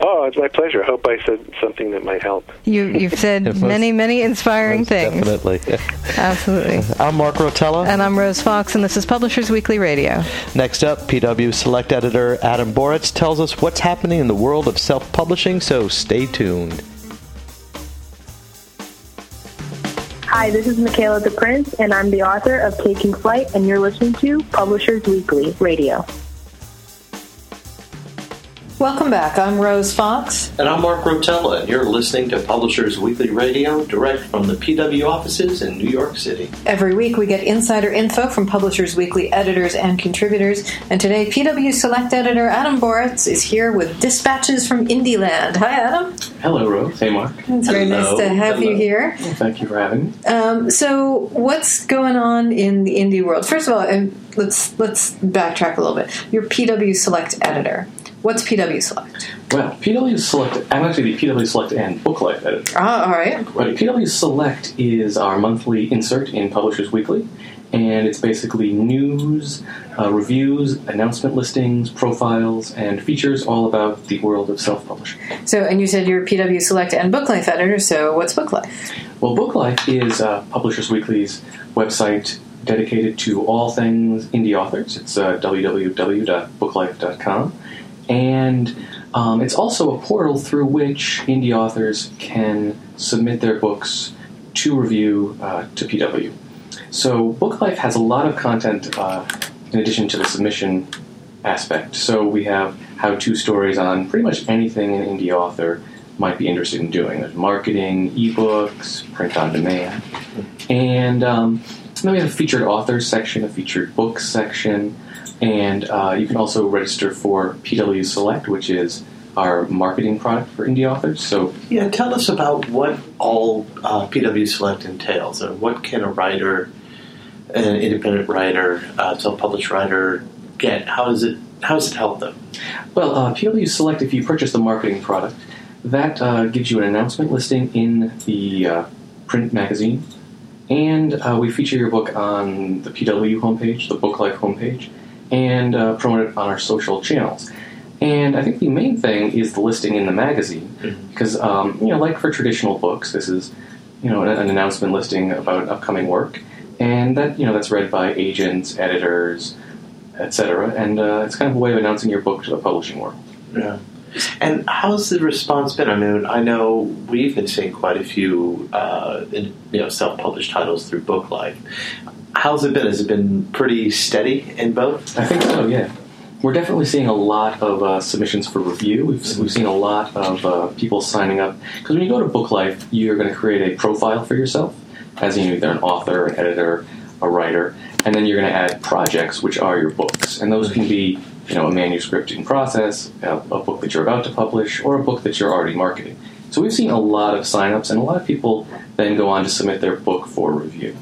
Oh, it's my pleasure. I hope I said something that might help. You, you've said Most- many, many inspiring things. Definitely. Absolutely. I'm Mark Rotella. And I'm Rose Fox, and this is Publishers Weekly Radio. Next up, PW Select Editor Adam Boretz tells us what's happening in the world of self publishing, so stay tuned. Hi, this is Michaela DePrince, and I'm the author of Taking Flight, and you're listening to Publishers Weekly Radio. Welcome back. I'm Rose Fox. And I'm Mark Rotella, and you're listening to Publishers Weekly Radio direct from the PW offices in New York City. Every week we get insider info from Publishers Weekly editors and contributors. And today, PW Select editor Adam Boretz is here with dispatches from Indieland. Hi, Adam. Hello, Rose. Hey, Mark. It's very nice to have you here. Thank you for having me. Um, so, what's going on in the indie world? First of all, and let's let's backtrack a little bit. You're PW Select editor. What's PW Select? Well, PW Select, I'm actually the PW Select and Book Life editor. Ah, all right. Right, PW Select is our monthly insert in Publishers Weekly, and it's basically news, uh, reviews, announcement listings, profiles, and features all about the world of self publishing. So, and you said you're PW Select and Book Life editor. So, what's Book Life? Well, Book Life is uh, Publishers Weekly's website dedicated to all things indie authors. It's uh, www.booklife.com. And um, it's also a portal through which indie authors can submit their books to review uh, to PW. So, Book Life has a lot of content uh, in addition to the submission aspect. So, we have how to stories on pretty much anything an indie author might be interested in doing. There's marketing, ebooks, print on demand. And um, then we have a featured authors section, a featured books section, and uh, you can also register for PW Select, which is our marketing product for indie authors. So Yeah, tell us about what all uh, PW Select entails, and what can a writer, an independent writer, uh, self-published writer get? How does it? How does it help them? Well, uh, PW Select, if you purchase the marketing product, that uh, gives you an announcement listing in the uh, print magazine, and uh, we feature your book on the PW homepage, the Book Life homepage, and uh, promote it on our social channels. And I think the main thing is the listing in the magazine, because um, you know, like for traditional books, this is you know an, an announcement listing about upcoming work, and that you know that's read by agents, editors, etc. And uh, it's kind of a way of announcing your book to the publishing world. Yeah. And how's the response been? I mean, I know we've been seeing quite a few, uh, in, you know, self-published titles through Book Life. How's it been? Has it been pretty steady in both? I think so. Yeah, we're definitely seeing a lot of uh, submissions for review. We've, we've seen a lot of uh, people signing up because when you go to Book Life, you're going to create a profile for yourself as you know, either an author, an editor, a writer, and then you're going to add projects, which are your books, and those can be you know a manuscript in process, a, a book that you're about to publish, or a book that you're already marketing. So we've seen a lot of signups, and a lot of people then go on to submit their book for review.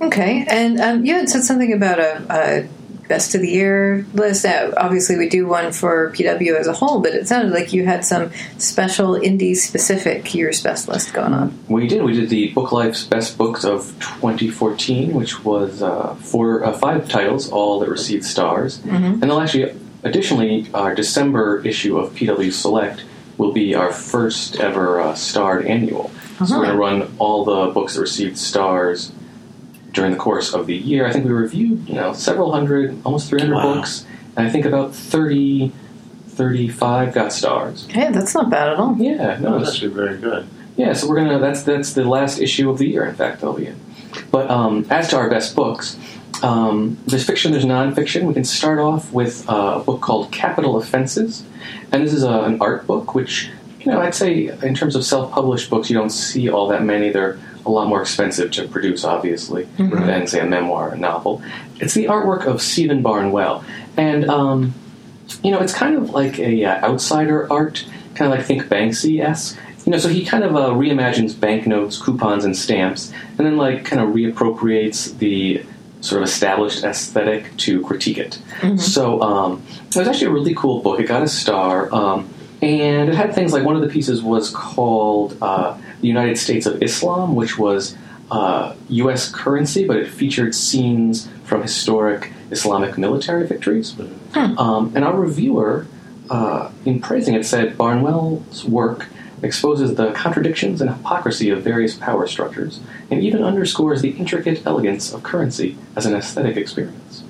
Okay, and um, you had said something about a, a best of the year list. Uh, obviously, we do one for PW as a whole, but it sounded like you had some special indie specific year's best list going on. We did. We did the Book Life's Best Books of 2014, which was uh, four, uh, five titles, all that received stars. And they'll actually, additionally, our December issue of PW Select will be our first ever uh, starred annual. So we're going to run all the books that received stars during the course of the year. I think we reviewed, you know, several hundred, almost 300 Wow. books, and I think about 30, 35 got stars. Hey, that's not bad at all. Yeah, no, No, that's actually very good. yeah, so we're gonna. That's that's the last issue of the year. In fact, that'll be it. But um, as to our best books, um, there's fiction, there's nonfiction. We can start off with uh, a book called Capital Offenses, and this is a, an art book, which you know I'd say in terms of self-published books, you don't see all that many. They're a lot more expensive to produce, obviously, than say a memoir or a novel. It's the artwork of Stephen Barnwell, and um, you know, it's kind of like a uh, outsider art, kind of like think Banksy esque. You know, so he kind of uh, reimagines banknotes, coupons, and stamps, and then like kind of reappropriates the sort of established aesthetic to critique it. So um, it was actually a really cool book. It got a star, um, and it had things like one of the pieces was called uh, "The United States of Islam," which was uh, U.S. currency, but it featured scenes from historic Islamic military victories. Um, and our reviewer, uh, in praising it, said Barnwell's work exposes the contradictions and hypocrisy of various power structures, and even underscores the intricate elegance of currency as an aesthetic experience.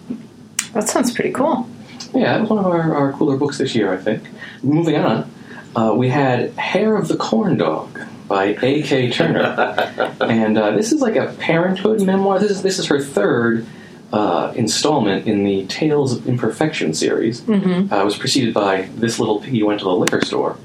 That sounds pretty cool. Yeah, that was one of our, our cooler books this year, I think. Moving on, uh, we had Hair of the Corn Dog by A.K. Turner. and uh, this is like a parenthood memoir. This is, this is her third uh, installment in the Tales of Imperfection series. Mm-hmm. Uh, it was preceded by This Little Piggy Went to the Liquor Store.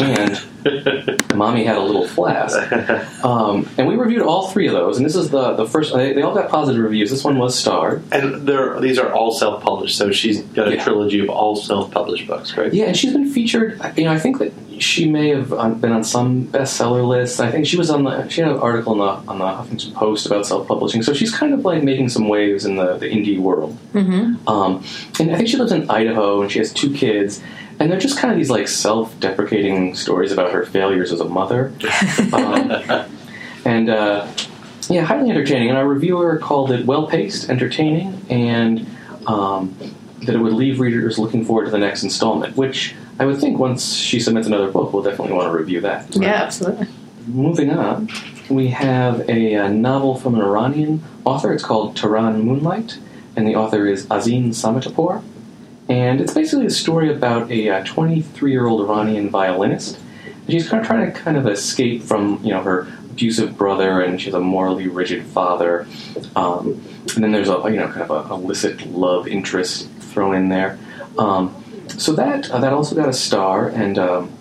And Mommy Had a Little Flask. Um, and we reviewed all three of those, and this is the, the first. They, they all got positive reviews. This one was starred. And these are all self-published, so she's got a Yeah. trilogy of all self-published books, right? Yeah, and she's been featured. You know, I think that she may have um, been on some bestseller lists. I think she was on the. She had an article on the on the Huffington Post about self-publishing. So she's kind of like making some waves in the, the indie world. Mm-hmm. Um, and I think she lives in Idaho, and she has two kids. And they're just kind of these like self-deprecating stories about her failures as a mother. um, and uh, yeah, highly entertaining. And our reviewer called it well-paced, entertaining, and um, that it would leave readers looking forward to the next installment. Which I would think once she submits another book, we'll definitely want to review that. Yeah, absolutely. Moving on, we have a, uh novel from an Iranian author. It's called Tehran Moonlight, and the author is Azin Sametipour. And it's basically a story about a 23 year old Iranian violinist. She's kind of trying to kind of escape from you know her abusive brother, and she has a morally rigid father. Um, and then there's a you know kind of a illicit love interest thrown in there. Um, so that uh, that also got a star, and um,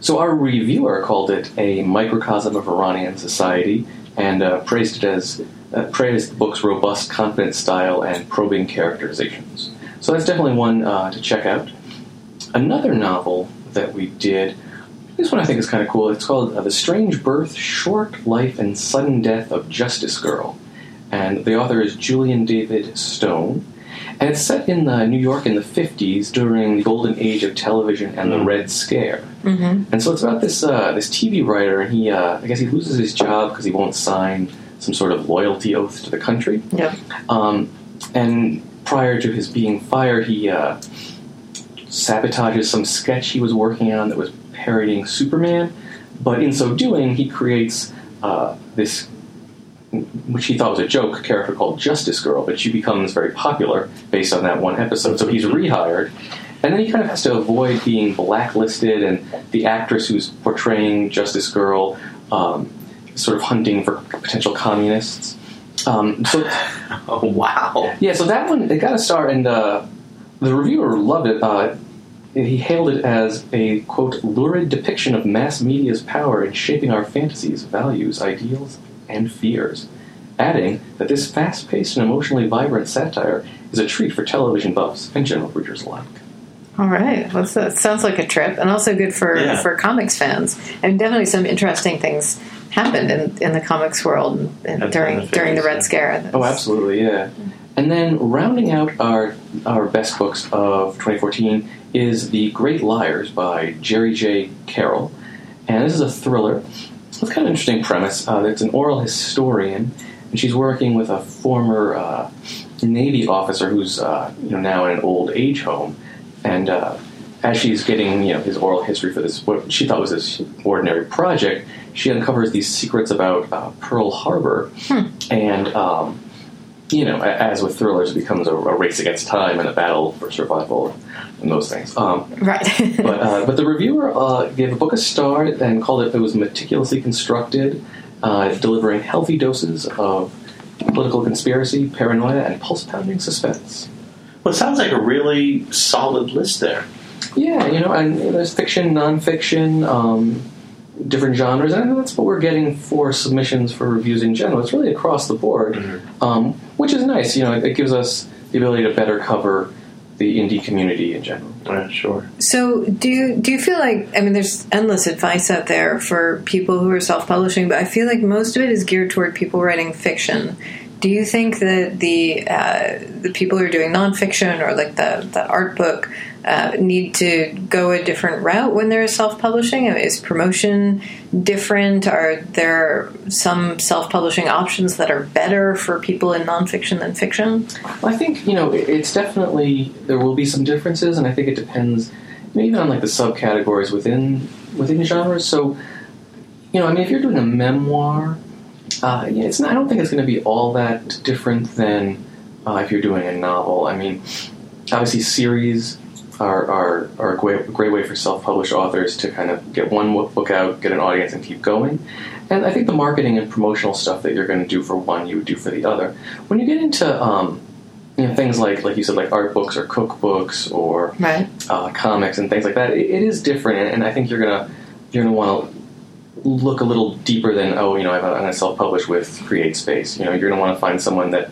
so our reviewer called it a microcosm of Iranian society, and uh, praised it as uh, praised the book's robust, confident style and probing characterizations. So that's definitely one uh, to check out. Another novel that we did, this one I think is kind of cool. It's called uh, "The Strange Birth, Short Life, and Sudden Death of Justice Girl," and the author is Julian David Stone. And it's set in uh, New York in the 50s during the golden age of television and the Red Scare. Mm-hmm. And so it's about this uh, this TV writer, and he uh, I guess he loses his job because he won't sign some sort of loyalty oath to the country. Yep. Um, and prior to his being fired, he uh, sabotages some sketch he was working on that was parodying Superman, but in so doing, he creates uh, this, which he thought was a joke, a character called Justice Girl, but she becomes very popular based on that one episode. So he's rehired, and then he kind of has to avoid being blacklisted, and the actress who's portraying Justice Girl um, sort of hunting for potential communists. Um, so, oh wow, yeah. So that one it got a star, and uh, the reviewer loved it. Uh, he hailed it as a quote lurid depiction of mass media's power in shaping our fantasies, values, ideals, and fears. Adding that this fast-paced and emotionally vibrant satire is a treat for television buffs and general readers alike. All right, well, that sounds like a trip, and also good for Yeah. for comics fans. And definitely some interesting things happened in, in the comics world and during during the Red Scare. Oh, absolutely, yeah. And then rounding out our our best books of 2014 is The Great Liars by Jerry J. Carroll, and this is a thriller with kind of an interesting premise. Uh, it's an oral historian, and she's working with a former uh, Navy officer who's uh, you know now in an old age home, and uh, as she's getting you know his oral history for this what she thought was this ordinary project, she uncovers these secrets about uh, Pearl Harbor, and um, you know, as with thrillers, it becomes a, a race against time and a battle for survival and those things. Um, right. but uh, but the reviewer uh, gave the book a star and called it it was meticulously constructed, uh, delivering healthy doses of political conspiracy, paranoia, and pulse pounding suspense. Well, it sounds like a really solid list there. Yeah, you know, and there's fiction, nonfiction, um, different genres, and that's what we're getting for submissions for reviews in general. It's really across the board, um, which is nice. You know, it gives us the ability to better cover the indie community in general. Yeah, sure. So, do you do you feel like I mean, there's endless advice out there for people who are self-publishing, but I feel like most of it is geared toward people writing fiction. Do you think that the uh, the people who are doing nonfiction or like the the art book uh, need to go a different route when they're self-publishing? Is promotion different? Are there some self-publishing options that are better for people in nonfiction than fiction? Well, I think you know it's definitely there will be some differences, and I think it depends even on like the subcategories within within genres. So, you know, I mean, if you're doing a memoir, uh, yeah, it's not, I don't think it's going to be all that different than uh, if you're doing a novel. I mean, obviously, series are are, are a great, great way for self-published authors to kind of get one book out, get an audience, and keep going. And I think the marketing and promotional stuff that you're going to do for one, you would do for the other. When you get into um, you know, things like, like you said, like art books or cookbooks or Right. uh, comics and things like that, it, it is different, and I think you're gonna you're gonna want to look a little deeper than oh, you know, I'm gonna self-publish with Create Space. You know, you're gonna want to find someone that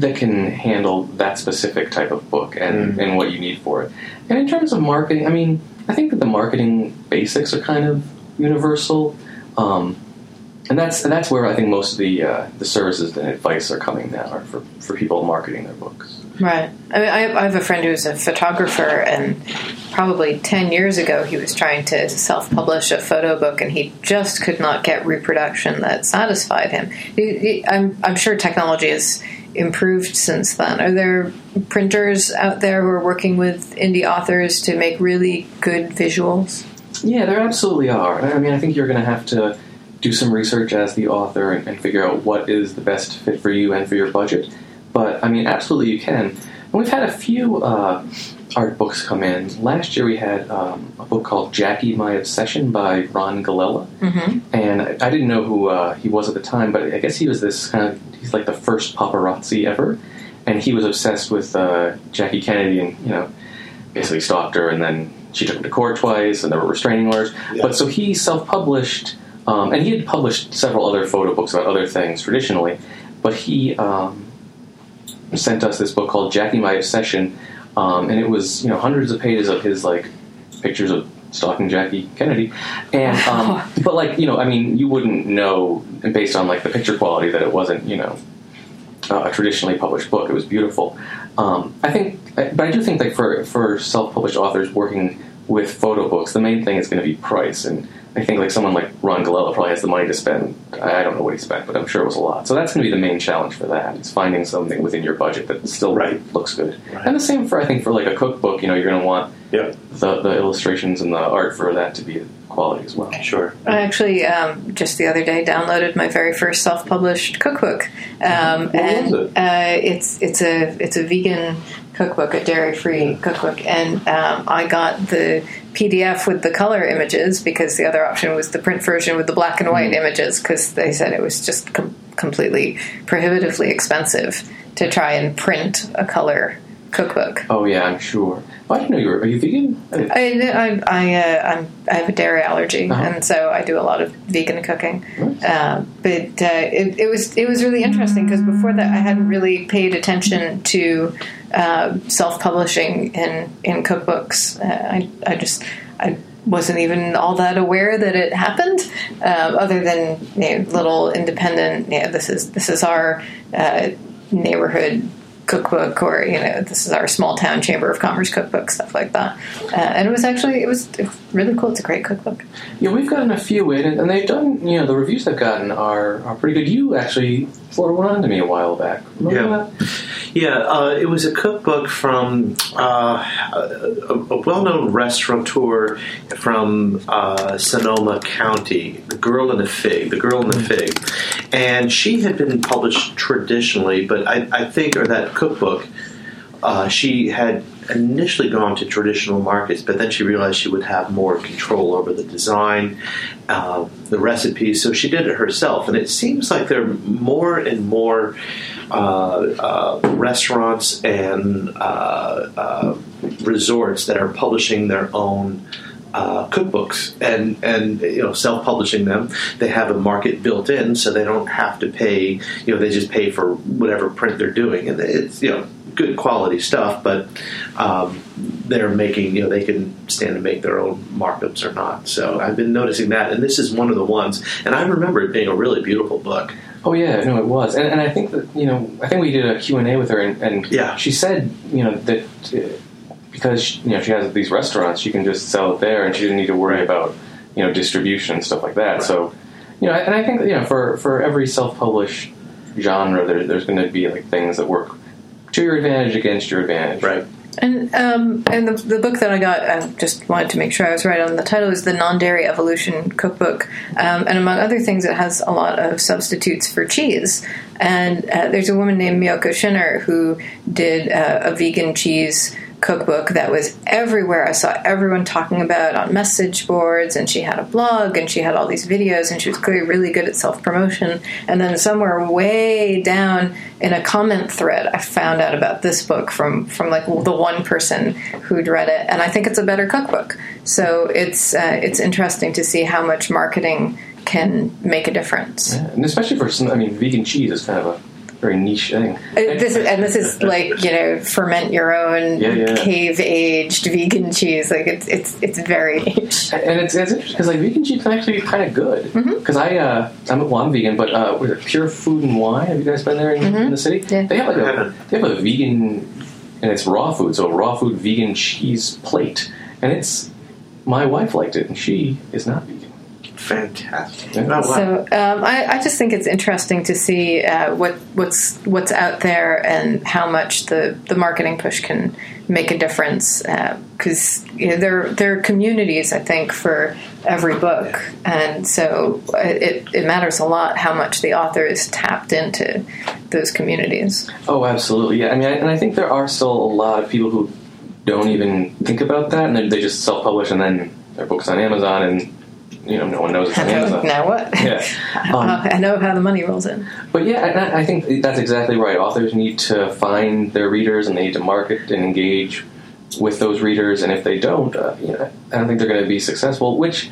that can handle that specific type of book and, and what you need for it. And in terms of marketing, I mean, I think that the marketing basics are kind of universal. Um, and that's and that's where I think most of the uh, the services and advice are coming now are for, for people marketing their books. Right. I mean, I, I have a friend who's a photographer, and probably 10 years ago, he was trying to self publish a photo book, and he just could not get reproduction that satisfied him. He- he- I'm, I'm sure technology has improved since then. Are there printers out there who are working with indie authors to make really good visuals? Yeah, there absolutely are. I mean, I think you're going to have to do some research as the author and, and figure out what is the best fit for you and for your budget. But I mean, absolutely you can. And we've had a few uh, art books come in. Last year we had um, a book called Jackie My Obsession by Ron Galella. Mm-hmm. And I, I didn't know who uh, he was at the time, but I guess he was this kind of, he's like the first paparazzi ever. And he was obsessed with uh, Jackie Kennedy and, you know, basically stalked her and then she took him to court twice and there were restraining orders. But so he self published, um, and he had published several other photo books about other things traditionally, but he um, sent us this book called Jackie My Obsession, um, and it was, you know, hundreds of pages of his like pictures of stalking Jackie Kennedy. And, um, but like, you know, I mean, you wouldn't know based on like the picture quality that it wasn't, you know, uh, a traditionally published book. It was beautiful. Um, I think, but I do think like for for self published authors working with photo books, the main thing is going to be price. And I think like someone like Ron Galella probably has the money to spend. I I don't know what he spent, but I'm sure it was a lot. So that's going to be the main challenge for that. Is finding something within your budget that still right looks good. And the same for I think for like a cookbook. You know, you're going to want Yep. the, the illustrations and the art for that to be quality as well. Sure. I actually um, just the other day downloaded my very first self-published cookbook, um, What and was it? Uh, it's it's a it's a vegan cookbook, a dairy-free cookbook, and um, I got the PDF with the color images because the other option was the print version with the black and Mm. white images because they said it was just com- completely prohibitively expensive to try and print a color cookbook. Oh yeah, I'm sure. Well, I didn't know you were. Are you vegan? I I I I, uh, I'm, I have a dairy allergy, Uh-huh. and so I do a lot of vegan cooking. Nice. Uh, but uh, it, it was it was really interesting because before that I hadn't really paid attention to uh, self publishing in in cookbooks. Uh, I I just I wasn't even all that aware that it happened, uh, other than you know, little independent. You know, this is this is our uh, neighborhood cookbook or you know this is our small town chamber of commerce cookbook stuff like that uh, and it was actually it was really cool it's a great cookbook Yeah, we've gotten a few in, and they've done. You know, the reviews they've gotten are, are pretty good. You actually forwarded one on to me a while back. Remember Yeah. that? Yeah, uh, it was a cookbook from uh, a, a well-known restaurateur from uh, Sonoma County, "The Girl in the Fig," "The Girl in the Fig," and she had been published traditionally, but I, I think, or that cookbook, uh, she had initially gone to traditional markets, but then she realized she would have more control over the design, uh, the recipes, so she did it herself. And it seems like there are more and more uh, uh, restaurants and uh, uh, resorts that are publishing their own. Uh, cookbooks and and you know self-publishing them. They have a market built in so they don't have to pay you know they just pay for whatever print they're doing. And it's you know good quality stuff but um, they're making you know they can stand to make their own markups or not. So I've been noticing that and this is one of the ones. And I remember it being a really beautiful book. Oh yeah, no, it was, and, and I think that you know, I think we did a Q and A with her, and, and Yeah. she said you know that uh, because you know she has these restaurants, she can just sell it there, and she didn't need to worry Right. about you know distribution and stuff like that. So you know, and I think that, you know for for every self-published genre, there, there's going to be like things that work to your advantage against your advantage. right and um, and the, the book that I got, I just wanted to make sure I was right on the title, is the Non Dairy Evolution Cookbook. Um, and among other things, it has a lot of substitutes for cheese. And uh, there's a woman named Miyoko Schinner who did uh, a vegan cheese cookbook that was everywhere. I saw everyone talking about on message boards, and she had a blog, and she had all these videos, and she was clearly really good at self promotion. And then somewhere way down in a comment thread, I found out about this book from from like the one person who'd read it, and I think it's a better cookbook. So it's uh, it's interesting to see how much marketing can make a difference. Yeah, and especially for some, I mean, vegan cheese is kind of a very niche thing. Uh, This is, and this is like you know ferment your own Yeah, yeah. cave aged vegan cheese. Like it's it's it's very niche. And it's, it's interesting because like vegan cheese can actually be kind of good. Mm-hmm. Because I uh, I'm well, I'm vegan, but uh, what is it, Pure Food and Wine? Have you guys been there in, in the city? Mm-hmm. Yeah. They have like I a haven't. they have a vegan and it's raw food, so a raw food vegan cheese plate, and it's my wife liked it, and she is not vegan. Fantastic Yeah. oh, wow. So um, I, I just think it's interesting to see uh, what what's what's out there and how much the, the marketing push can make a difference because you know, there there are communities I think for every book and so it, it matters a lot how much the author is tapped into those communities. Oh, absolutely. Yeah, I mean, I, and I think there are still a lot of people who don't even think about that, and they, they just self-publish, and then their books on Amazon, and you know, no one knows it's on Amazon. now what? Yeah. Um, I know how the money rolls in. But yeah, I, I think that's exactly right. Authors need to find their readers, and they need to market and engage with those readers. And if they don't, uh, you know, I don't think they're going to be successful. Which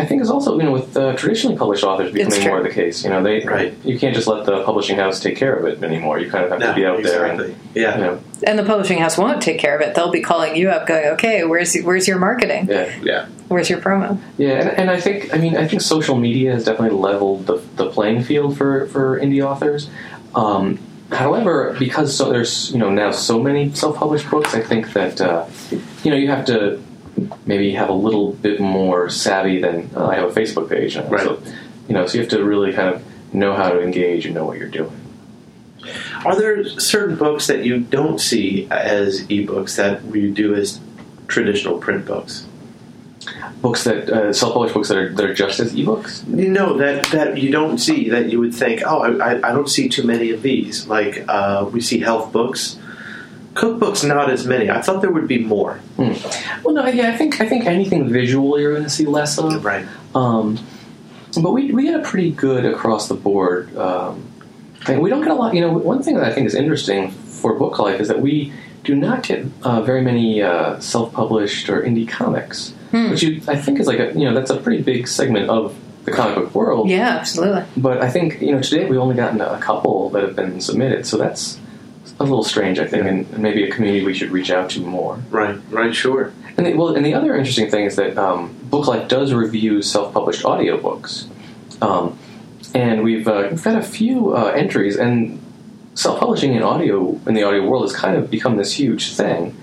I think is also, you know, with uh, traditionally published authors becoming true. more the case. You know, they Right. you can't just let the publishing house take care of it anymore. You kind of have to be out exactly. there. And, yeah You know, And the publishing house won't take care of it. They'll be calling you up, going, "Okay, where's where's your marketing? yeah. yeah Where's your promo?" Yeah, and, and I think I mean I think social media has definitely leveled the, the playing field for, for indie authors. Um, however, because so there's you know now so many self published books, I think that uh, you know you have to maybe have a little bit more savvy than uh, I have a Facebook page, now, Right. so you know so you have to really kind of know how to engage and know what you're doing. Are there certain books that you don't see as ebooks that you do as traditional print books? Books that uh, self-published books that are that are just as ebooks. You know that that you don't see that you would think, oh, I, I don't see too many of these. Like uh, we see health books, cookbooks, not as many. I thought there would be more. Hmm. Well, no, yeah, I think I think anything visual you're going to see less of. Right. Um, but we we get a pretty good across the board. Um, and we don't get a lot. You know, one thing that I think is interesting for Book Life is that we do not get uh, very many uh, self-published or indie comics, Hmm. which you, I think is like a you know that's a pretty big segment of the comic book world. Yeah, absolutely. But I think you know today we've only gotten a couple that have been submitted, so that's a little strange. I think, and, and maybe a community we should reach out to more. Right. Right. Sure. And the, well, and the other interesting thing is that um, Booklife does review self-published audiobooks. Um, and we've, uh, we've had a few uh, entries, and self-publishing in audio in the audio world has kind of become this huge thing.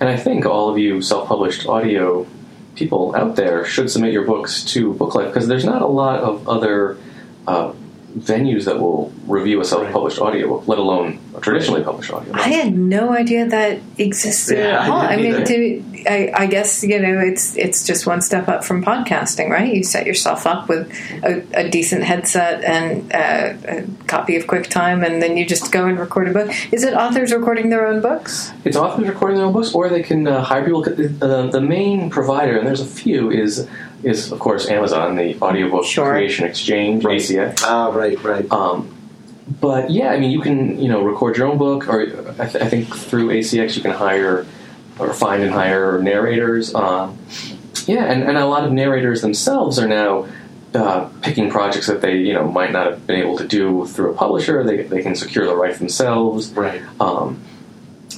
And I think all of you self-published audio people out there should submit your books to Booklife because there's not a lot of other uh, venues that will review a self-published audiobook, let alone a traditionally published audiobook. I had no idea that existed Yeah, at I all. I, didn't mean, to, I, I guess you know it's it's just one step up from podcasting, right? You set yourself up with a, a decent headset and uh, a copy of QuickTime, and then you just go and record a book. Is it authors recording their own books? It's authors recording their own books, or they can uh, hire people. Uh, the main provider, and there's a few, is is of course Amazon, the audiobook creation exchange, ACX. Ah, right, right. Um, but yeah, I mean, you can you know record your own book, or I, th- I think through ACX you can hire or find and hire narrators. Um, yeah, and, and a lot of narrators themselves are now uh, picking projects that they you know might not have been able to do through a publisher. They they can secure the rights themselves, right? Um,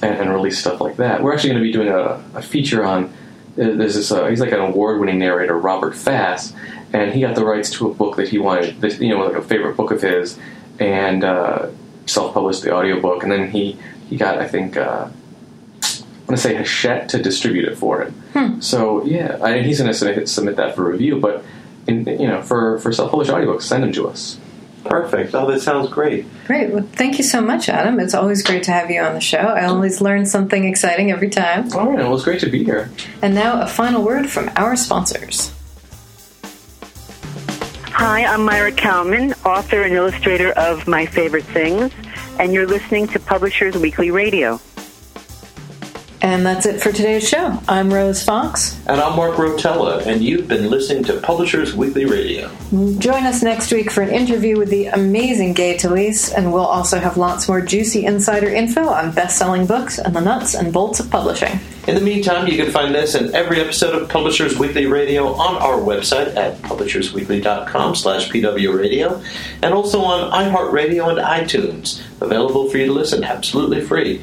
and, and release stuff like that. We're actually going to be doing a, a feature on. Uh, There's this. Uh, he's like an award-winning narrator, Robert Fass, and he got the rights to a book that he wanted. This, you know, like a favorite book of his, and uh, self-published the audiobook. And then he he got, I think, uh, I want to say Hachette to distribute it for him. Hmm. So yeah, I he's going to submit, submit that for review. But in, you know, for for self-published audiobooks, send them to us. Perfect. Oh, that sounds great. Great. Well, thank you so much, Adam. It's always great to have you on the show. I always learn something exciting every time. All right, well, it's great to be here. And now a final word from our sponsors. Hi, I'm Maira Kalman, author and illustrator of My Favorite Things, and you're listening to Publishers Weekly Radio. And that's it for today's show. I'm Rose Fox. And I'm Mark Rotella, and you've been listening to Publishers Weekly Radio. Join us next week for an interview with the amazing Gay Talese, and we'll also have lots more juicy insider info on best-selling books and the nuts and bolts of publishing. In the meantime, you can find this and every episode of Publishers Weekly Radio on our website at publishersweekly.com slash pwradio and also on iHeartRadio and iTunes, available for you to listen absolutely free.